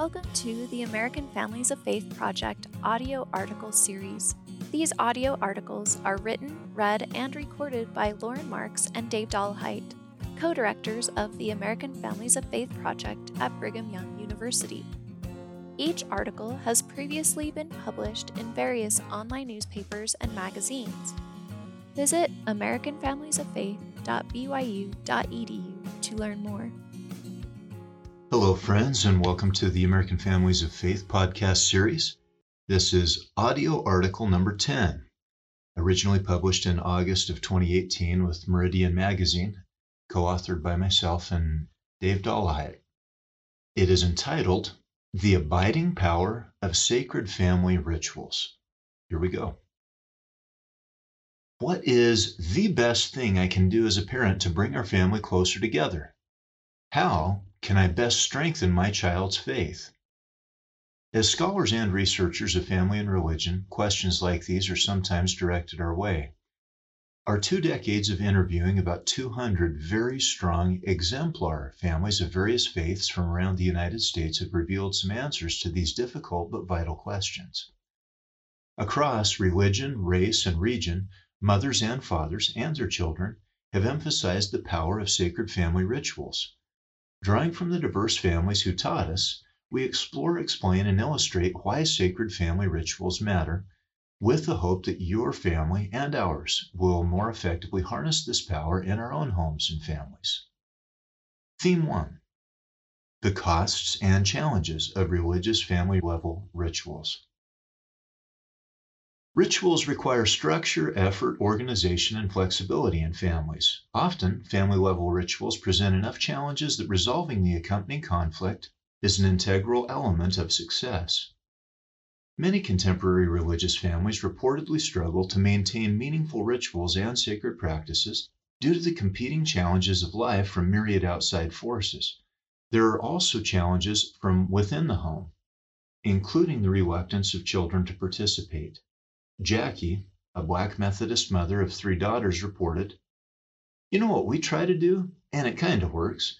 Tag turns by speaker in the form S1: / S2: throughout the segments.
S1: Welcome to the American Families of Faith Project audio article series. These audio articles are written, read, and recorded by Loren Marks and Dave Dollahite, co directors of the American Families of Faith Project at Brigham Young University. Each article has previously been published in various online newspapers and magazines. Visit AmericanFamiliesOfFaith.byu.edu to learn more.
S2: Hello, friends, and welcome to the American Families of Faith podcast series. This is audio article number 10, originally published in August of 2018 with Meridian Magazine, co authored by myself and Dave Dollahite. It is entitled The Abiding Power of Sacred Family Rituals. Here we go. What is the best thing I can do as a parent to bring our family closer together? How can I best strengthen my child's faith? As scholars and researchers of family and religion, questions like these are sometimes directed our way. Our two decades of interviewing about 200 very strong exemplar families of various faiths from around the United States have revealed some answers to these difficult but vital questions. Across religion, race, and region, mothers and fathers and their children have emphasized the power of sacred family rituals. Drawing from the diverse families who taught us, we explore, explain, and illustrate why sacred family rituals matter, with the hope that your family and ours will more effectively harness this power in our own homes and families. Theme 1 The Costs and Challenges of Religious Family Level Rituals. Rituals require structure, effort, organization, and flexibility in families. Often, family level rituals present enough challenges that resolving the accompanying conflict is an integral element of success. Many contemporary religious families reportedly struggle to maintain meaningful rituals and sacred practices due to the competing challenges of life from myriad outside forces. There are also challenges from within the home, including the reluctance of children to participate. Jackie, a black Methodist mother of three daughters, reported, You know what we try to do? And it kind of works.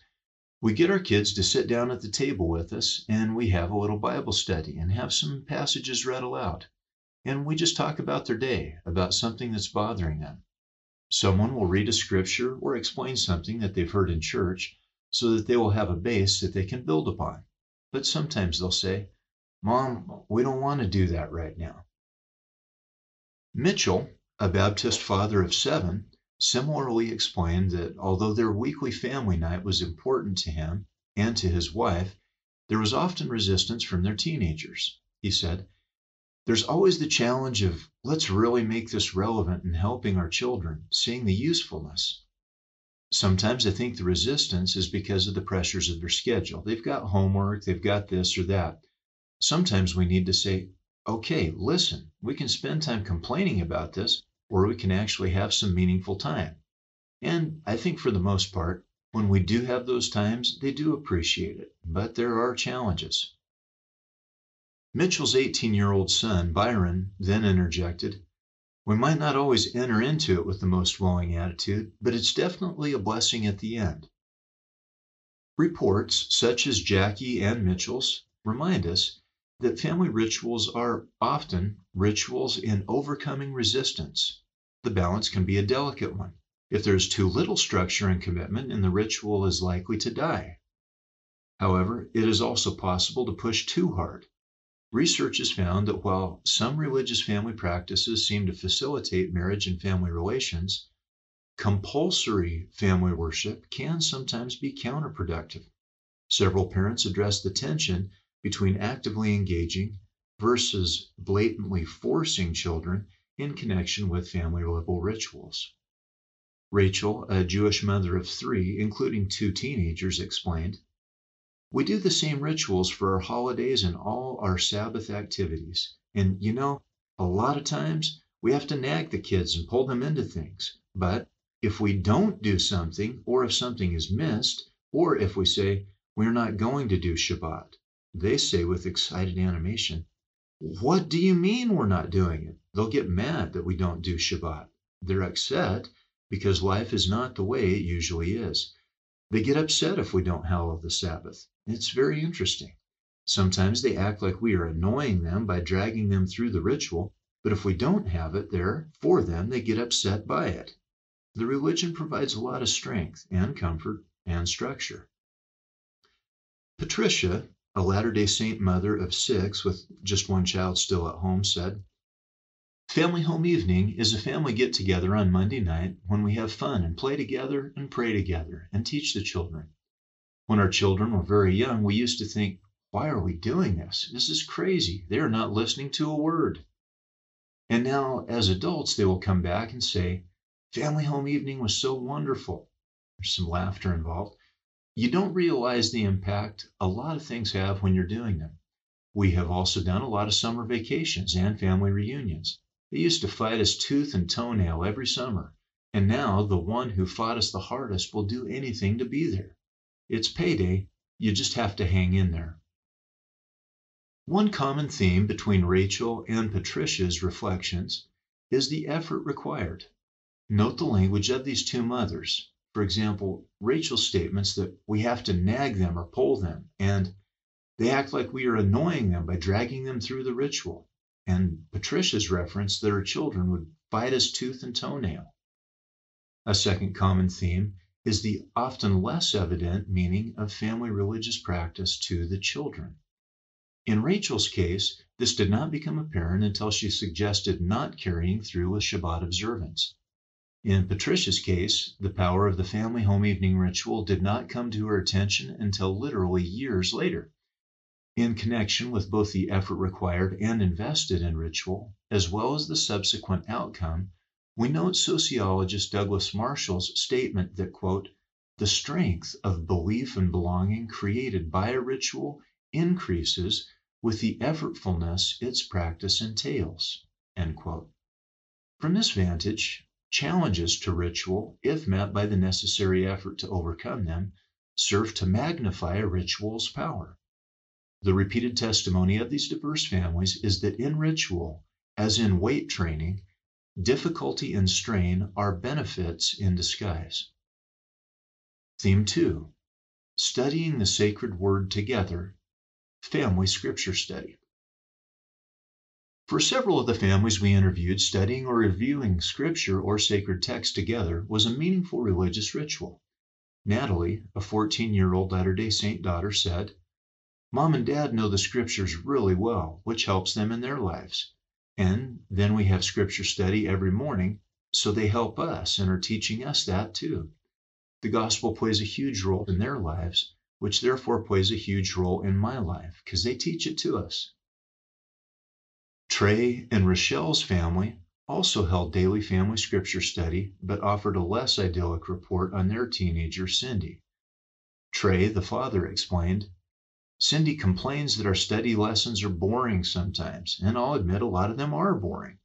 S2: We get our kids to sit down at the table with us, and we have a little Bible study and have some passages read aloud. And we just talk about their day, about something that's bothering them. Someone will read a scripture or explain something that they've heard in church so that they will have a base that they can build upon. But sometimes they'll say, Mom, we don't want to do that right now. Mitchell, a Baptist father of seven, similarly explained that although their weekly family night was important to him and to his wife, there was often resistance from their teenagers. He said, There's always the challenge of let's really make this relevant in helping our children, seeing the usefulness. Sometimes I think the resistance is because of the pressures of their schedule. They've got homework, they've got this or that. Sometimes we need to say, okay, listen, we can spend time complaining about this, or we can actually have some meaningful time. And I think for the most part, when we do have those times, they do appreciate it, but there are challenges. Mitchell's 18 year old son, Byron, then interjected, We might not always enter into it with the most willing attitude, but it's definitely a blessing at the end. Reports, such as Jackie and Mitchell's, remind us that family rituals are often rituals in overcoming resistance. The balance can be a delicate one. If there is too little structure and commitment, and the ritual is likely to die. However, it is also possible to push too hard. Research has found that while some religious family practices seem to facilitate marriage and family relations, compulsory family worship can sometimes be counterproductive. Several parents address the tension between actively engaging versus blatantly forcing children in connection with family level rituals. Rachel, a Jewish mother of three, including two teenagers, explained We do the same rituals for our holidays and all our Sabbath activities. And you know, a lot of times we have to nag the kids and pull them into things. But if we don't do something, or if something is missed, or if we say we're not going to do Shabbat, they say with excited animation, What do you mean we're not doing it? They'll get mad that we don't do Shabbat. They're upset because life is not the way it usually is. They get upset if we don't hallow the Sabbath. It's very interesting. Sometimes they act like we are annoying them by dragging them through the ritual, but if we don't have it there for them, they get upset by it. The religion provides a lot of strength and comfort and structure. Patricia, a Latter day Saint mother of six with just one child still at home, said, Family home evening is a family get together on Monday night when we have fun and play together and pray together and teach the children. When our children were very young, we used to think, why are we doing this? This is crazy. They are not listening to a word. And now, as adults, they will come back and say, Family home evening was so wonderful. There's some laughter involved. You don't realize the impact a lot of things have when you're doing them. We have also done a lot of summer vacations and family reunions. They used to fight us tooth and toenail every summer, and now the one who fought us the hardest will do anything to be there. It's payday, you just have to hang in there. One common theme between Rachel and Patricia's reflections is the effort required. Note the language of these two mothers. For example, Rachel's statements that we have to nag them or pull them, and they act like we are annoying them by dragging them through the ritual, and Patricia's reference that her children would bite us tooth and toenail. A second common theme is the often less evident meaning of family religious practice to the children. In Rachel's case, this did not become apparent until she suggested not carrying through with Shabbat observance. In Patricia's case, the power of the family home evening ritual did not come to her attention until literally years later. In connection with both the effort required and invested in ritual, as well as the subsequent outcome, we note sociologist Douglas Marshall's statement that, quote, the strength of belief and belonging created by a ritual increases with the effortfulness its practice entails. From this vantage, Challenges to ritual, if met by the necessary effort to overcome them, serve to magnify a ritual's power. The repeated testimony of these diverse families is that in ritual, as in weight training, difficulty and strain are benefits in disguise. Theme 2 Studying the Sacred Word Together, Family Scripture Study. For several of the families we interviewed, studying or reviewing scripture or sacred text together was a meaningful religious ritual. Natalie, a 14 year old Latter day Saint daughter, said, Mom and Dad know the scriptures really well, which helps them in their lives. And then we have scripture study every morning, so they help us and are teaching us that too. The gospel plays a huge role in their lives, which therefore plays a huge role in my life because they teach it to us. Trey and Rochelle's family also held daily family scripture study, but offered a less idyllic report on their teenager, Cindy. Trey, the father, explained Cindy complains that our study lessons are boring sometimes, and I'll admit a lot of them are boring.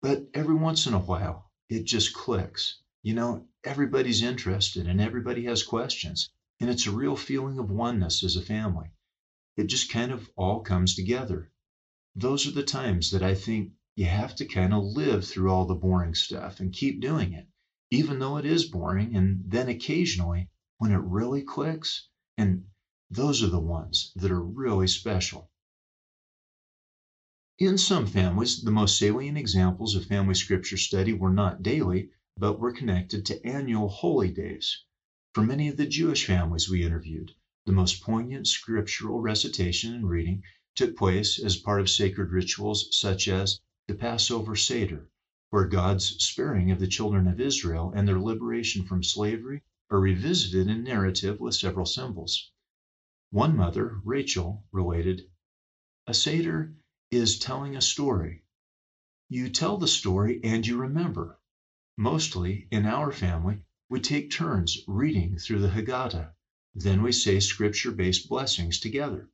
S2: But every once in a while, it just clicks. You know, everybody's interested and everybody has questions, and it's a real feeling of oneness as a family. It just kind of all comes together those are the times that I think you have to kind of live through all the boring stuff and keep doing it, even though it is boring. And then occasionally, when it really clicks, and those are the ones that are really special. In some families, the most salient examples of family scripture study were not daily, but were connected to annual holy days. For many of the Jewish families we interviewed, the most poignant scriptural recitation and reading took place as part of sacred rituals such as the Passover Seder, where God's sparing of the children of Israel and their liberation from slavery are revisited in narrative with several symbols. One mother, Rachel, related A Seder is telling a story. You tell the story and you remember. Mostly, in our family, we take turns reading through the Haggadah. Then we say scripture based blessings together.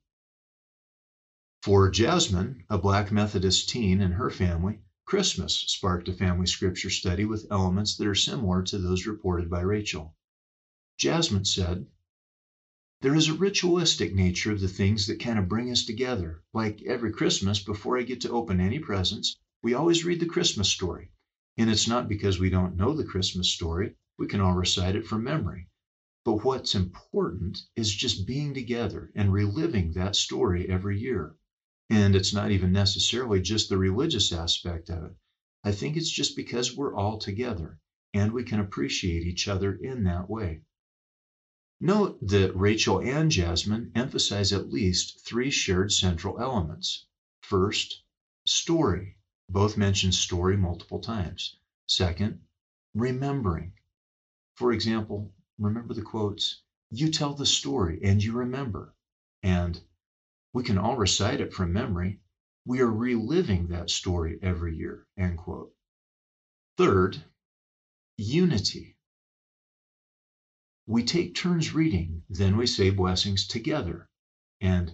S2: For Jasmine, a Black Methodist teen and her family, Christmas sparked a family scripture study with elements that are similar to those reported by Rachel. Jasmine said, There is a ritualistic nature of the things that kind of bring us together. Like every Christmas, before I get to open any presents, we always read the Christmas story. And it's not because we don't know the Christmas story, we can all recite it from memory. But what's important is just being together and reliving that story every year. And it's not even necessarily just the religious aspect of it. I think it's just because we're all together and we can appreciate each other in that way. Note that Rachel and Jasmine emphasize at least three shared central elements. First, story. Both mention story multiple times. Second, remembering. For example, remember the quotes, you tell the story and you remember. And we can all recite it from memory. We are reliving that story every year. End quote. Third, unity. We take turns reading, then we say blessings together. And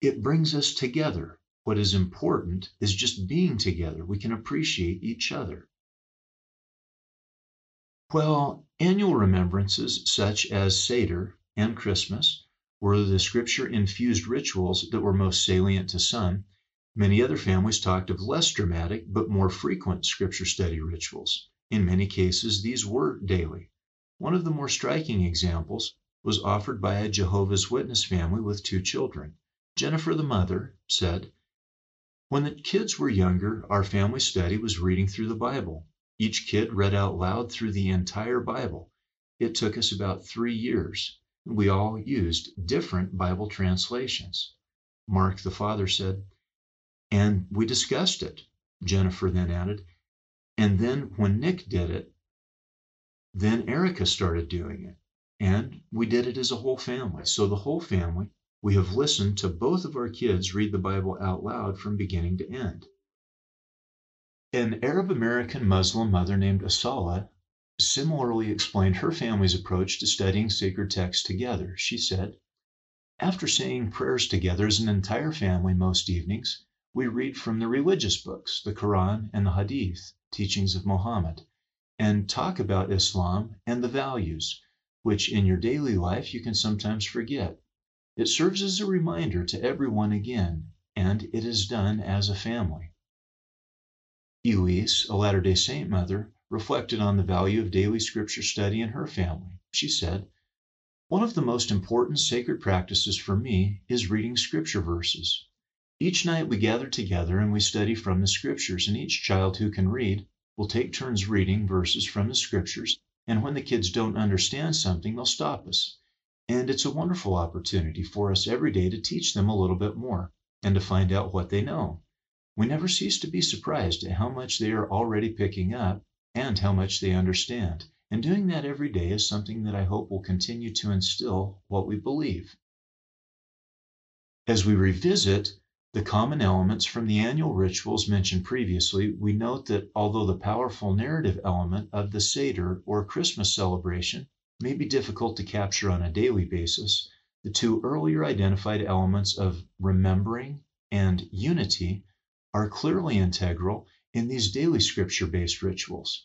S2: it brings us together. What is important is just being together. We can appreciate each other. Well, annual remembrances such as Seder and Christmas were the scripture infused rituals that were most salient to some. Many other families talked of less dramatic but more frequent scripture study rituals. In many cases, these were daily. One of the more striking examples was offered by a Jehovah's Witness family with two children. Jennifer, the mother, said, When the kids were younger, our family study was reading through the Bible. Each kid read out loud through the entire Bible. It took us about three years. We all used different Bible translations. Mark, the father, said, And we discussed it. Jennifer then added, and then when Nick did it, then Erica started doing it. And we did it as a whole family. So the whole family, we have listened to both of our kids read the Bible out loud from beginning to end. An Arab American Muslim mother named Asala similarly explained her family's approach to studying sacred texts together. She said, After saying prayers together as an entire family most evenings, we read from the religious books, the Quran and the Hadith teachings of Mohammed, and talk about Islam and the values, which in your daily life you can sometimes forget. It serves as a reminder to everyone again, and it is done as a family. Elise, a Latter day Saint mother, reflected on the value of daily scripture study in her family. She said, One of the most important sacred practices for me is reading scripture verses. Each night we gather together and we study from the scriptures, and each child who can read will take turns reading verses from the scriptures. And when the kids don't understand something, they'll stop us. And it's a wonderful opportunity for us every day to teach them a little bit more and to find out what they know. We never cease to be surprised at how much they are already picking up and how much they understand. And doing that every day is something that I hope will continue to instill what we believe. As we revisit the common elements from the annual rituals mentioned previously, we note that although the powerful narrative element of the Seder or Christmas celebration may be difficult to capture on a daily basis, the two earlier identified elements of remembering and unity are clearly integral in these daily scripture based rituals.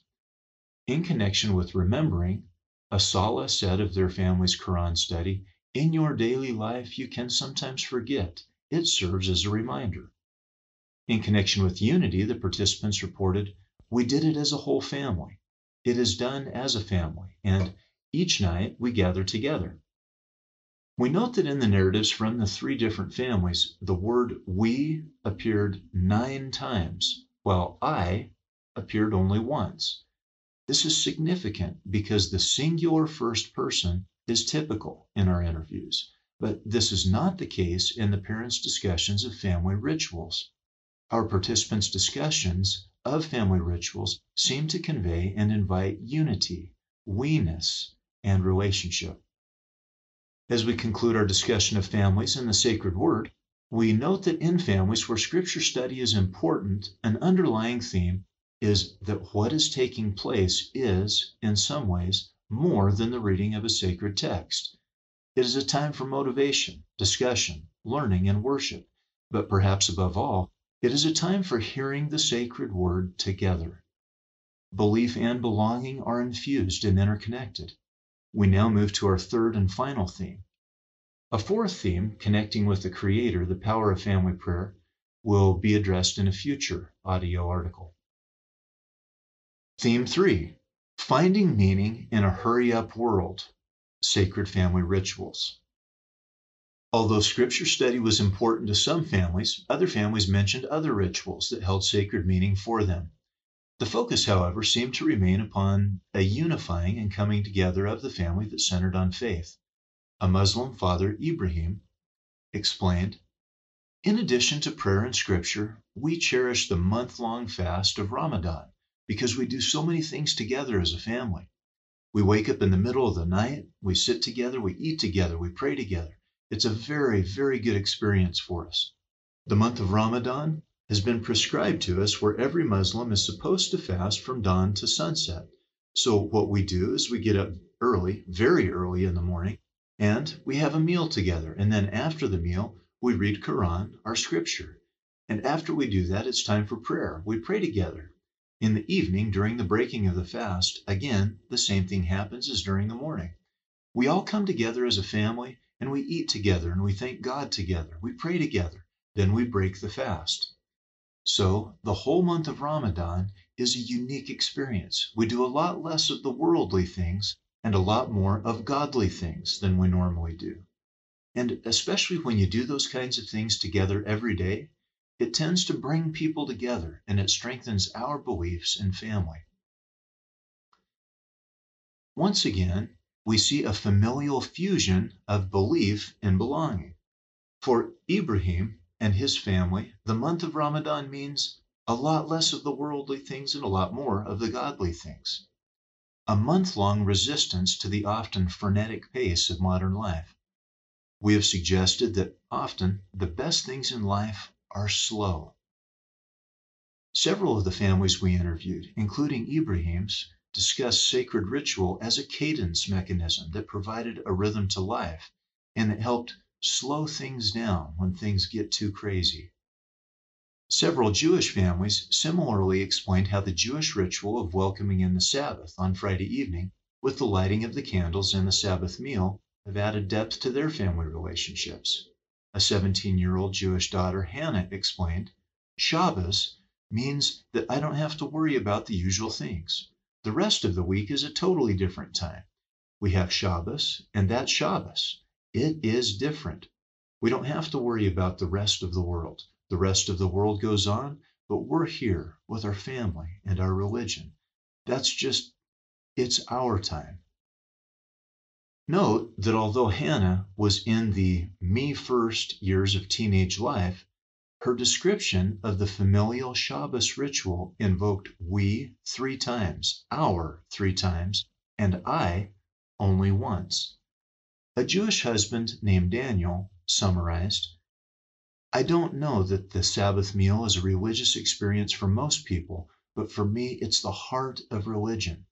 S2: In connection with remembering, Asala said of their family's Quran study, in your daily life you can sometimes forget it serves as a reminder. In connection with unity, the participants reported, We did it as a whole family. It is done as a family, and each night we gather together. We note that in the narratives from the three different families, the word we appeared nine times, while I appeared only once. This is significant because the singular first person is typical in our interviews. But this is not the case in the parents' discussions of family rituals. Our participants' discussions of family rituals seem to convey and invite unity, we-ness, and relationship. As we conclude our discussion of families and the sacred word, we note that in families where scripture study is important, an underlying theme is that what is taking place is, in some ways, more than the reading of a sacred text. It is a time for motivation, discussion, learning, and worship. But perhaps above all, it is a time for hearing the sacred word together. Belief and belonging are infused and interconnected. We now move to our third and final theme. A fourth theme, connecting with the Creator, the power of family prayer, will be addressed in a future audio article. Theme 3 Finding Meaning in a Hurry Up World. sacred family rituals. Although scripture study was important to some families, other families mentioned other rituals that held sacred meaning for them. The focus, however, seemed to remain upon a unifying and coming together of the family that centered on faith. A Muslim father, Ibrahim, explained In addition to prayer and scripture, we cherish the month long fast of Ramadan because we do so many things together as a family. We wake up in the middle of the night, we sit together, we eat together, we pray together. It's a very, very good experience for us. The month of Ramadan has been prescribed to us where every Muslim is supposed to fast from dawn to sunset. So, what we do is we get up early, very early in the morning, and we have a meal together. And then after the meal, we read Quran, our scripture. And after we do that, it's time for prayer. We pray together. In the evening, during the breaking of the fast, again, the same thing happens as during the morning. We all come together as a family and we eat together and we thank God together. We pray together. Then we break the fast. So, the whole month of Ramadan is a unique experience. We do a lot less of the worldly things and a lot more of godly things than we normally do. And especially when you do those kinds of things together every day, it tends to bring people together and it strengthens our beliefs in family. Once again, we see a familial fusion of belief and belonging. For Ibrahim and his family, the month of Ramadan means a lot less of the worldly things and a lot more of the godly things. A month long resistance to the often frenetic pace of modern life. We have suggested that often the best things in life are slow. Several of the families we interviewed, including Ibrahim's, discussed sacred ritual as a cadence mechanism that provided a rhythm to life and that helped slow things down when things get too crazy. Several Jewish families similarly explained how the Jewish ritual of welcoming in the Sabbath on Friday evening with the lighting of the candles and the Sabbath meal have added depth to their family relationships. A 17 year old Jewish daughter, Hannah, explained Shabbos means that I don't have to worry about the usual things. The rest of the week is a totally different time. We have Shabbos, and that's Shabbos. It is different. We don't have to worry about the rest of the world. The rest of the world goes on, but we're here with our family and our religion. That's just, it's our time. Note that although Hannah was in the me first years of teenage life, her description of the familial Shabbos ritual invoked we three times, our three times, and I only once. A Jewish husband named Daniel summarized I don't know that the Sabbath meal is a religious experience for most people, but for me, it's the heart of religion.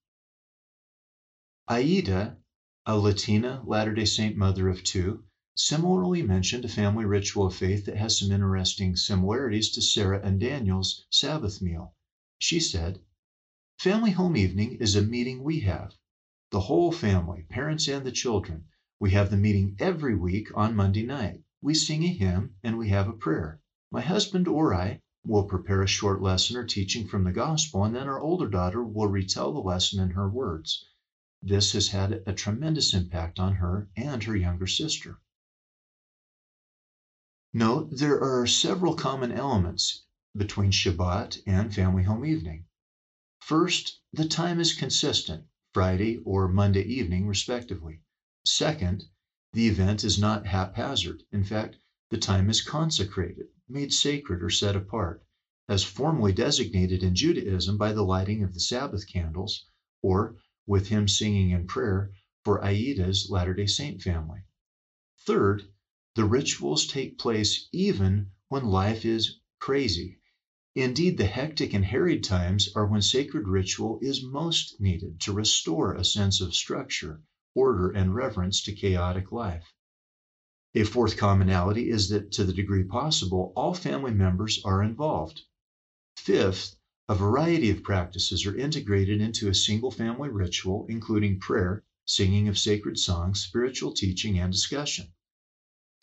S2: Aida, a Latina Latter day Saint mother of two, similarly mentioned a family ritual of faith that has some interesting similarities to Sarah and Daniel's Sabbath meal. She said, Family home evening is a meeting we have. The whole family, parents and the children. We have the meeting every week on Monday night. We sing a hymn and we have a prayer. My husband or I will prepare a short lesson or teaching from the gospel, and then our older daughter will retell the lesson in her words. This has had a tremendous impact on her and her younger sister. Note there are several common elements between Shabbat and family home evening. First, the time is consistent, Friday or Monday evening, respectively. Second, the event is not haphazard. In fact, the time is consecrated, made sacred, or set apart, as formally designated in Judaism by the lighting of the Sabbath candles, or with hymn singing and prayer for Aida's Latter day Saint family. Third, the rituals take place even when life is crazy. Indeed, the hectic and harried times are when sacred ritual is most needed to restore a sense of structure, order, and reverence to chaotic life. A fourth commonality is that, to the degree possible, all family members are involved. Fifth, a variety of practices are integrated into a single family ritual, including prayer, singing of sacred songs, spiritual teaching, and discussion.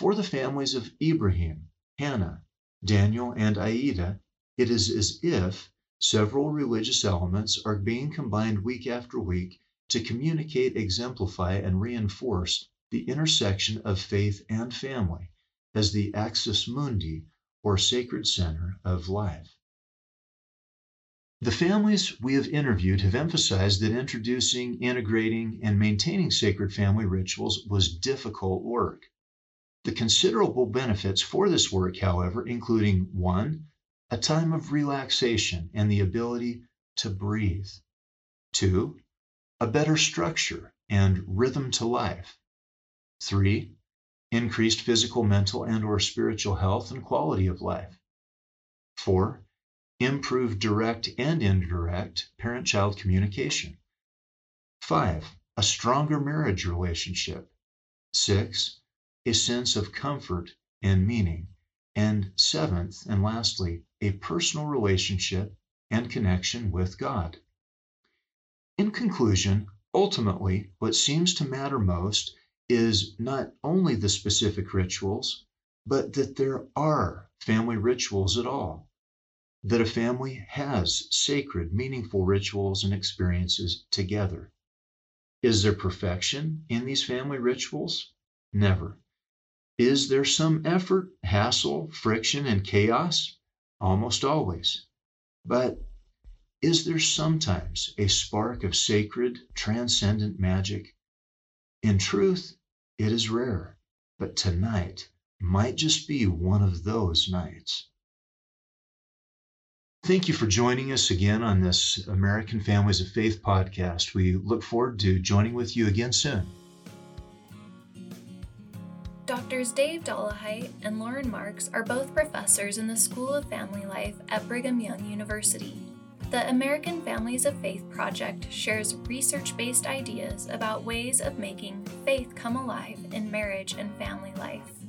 S2: For the families of Ibrahim, Hannah, Daniel, and Aida, it is as if several religious elements are being combined week after week to communicate, exemplify, and reinforce the intersection of faith and family as the axis mundi, or sacred center of life. The families we have interviewed have emphasized that introducing, integrating, and maintaining sacred family rituals was difficult work. The considerable benefits for this work, however, including one, a time of relaxation and the ability to breathe. Two, a better structure and rhythm to life. Three, increased physical, mental, and or spiritual health and quality of life. Four, improved direct and indirect parent-child communication. Five, a stronger marriage relationship. Six, a sense of comfort and meaning. And seventh, and lastly, a personal relationship and connection with God. In conclusion, ultimately, what seems to matter most is not only the specific rituals, but that there are family rituals at all. That a family has sacred, meaningful rituals and experiences together. Is there perfection in these family rituals? Never. Is there some effort, hassle, friction, and chaos? Almost always. But is there sometimes a spark of sacred, transcendent magic? In truth, it is rare, but tonight might just be one of those nights. Thank you for joining us again on this American Families of Faith podcast. We look forward to joining with you again soon.
S1: Doctors Dave Dollahite and Loren Marks are both professors in the School of Family Life at Brigham Young University. The American Families of Faith project shares research based ideas about ways of making faith come alive in marriage and family life.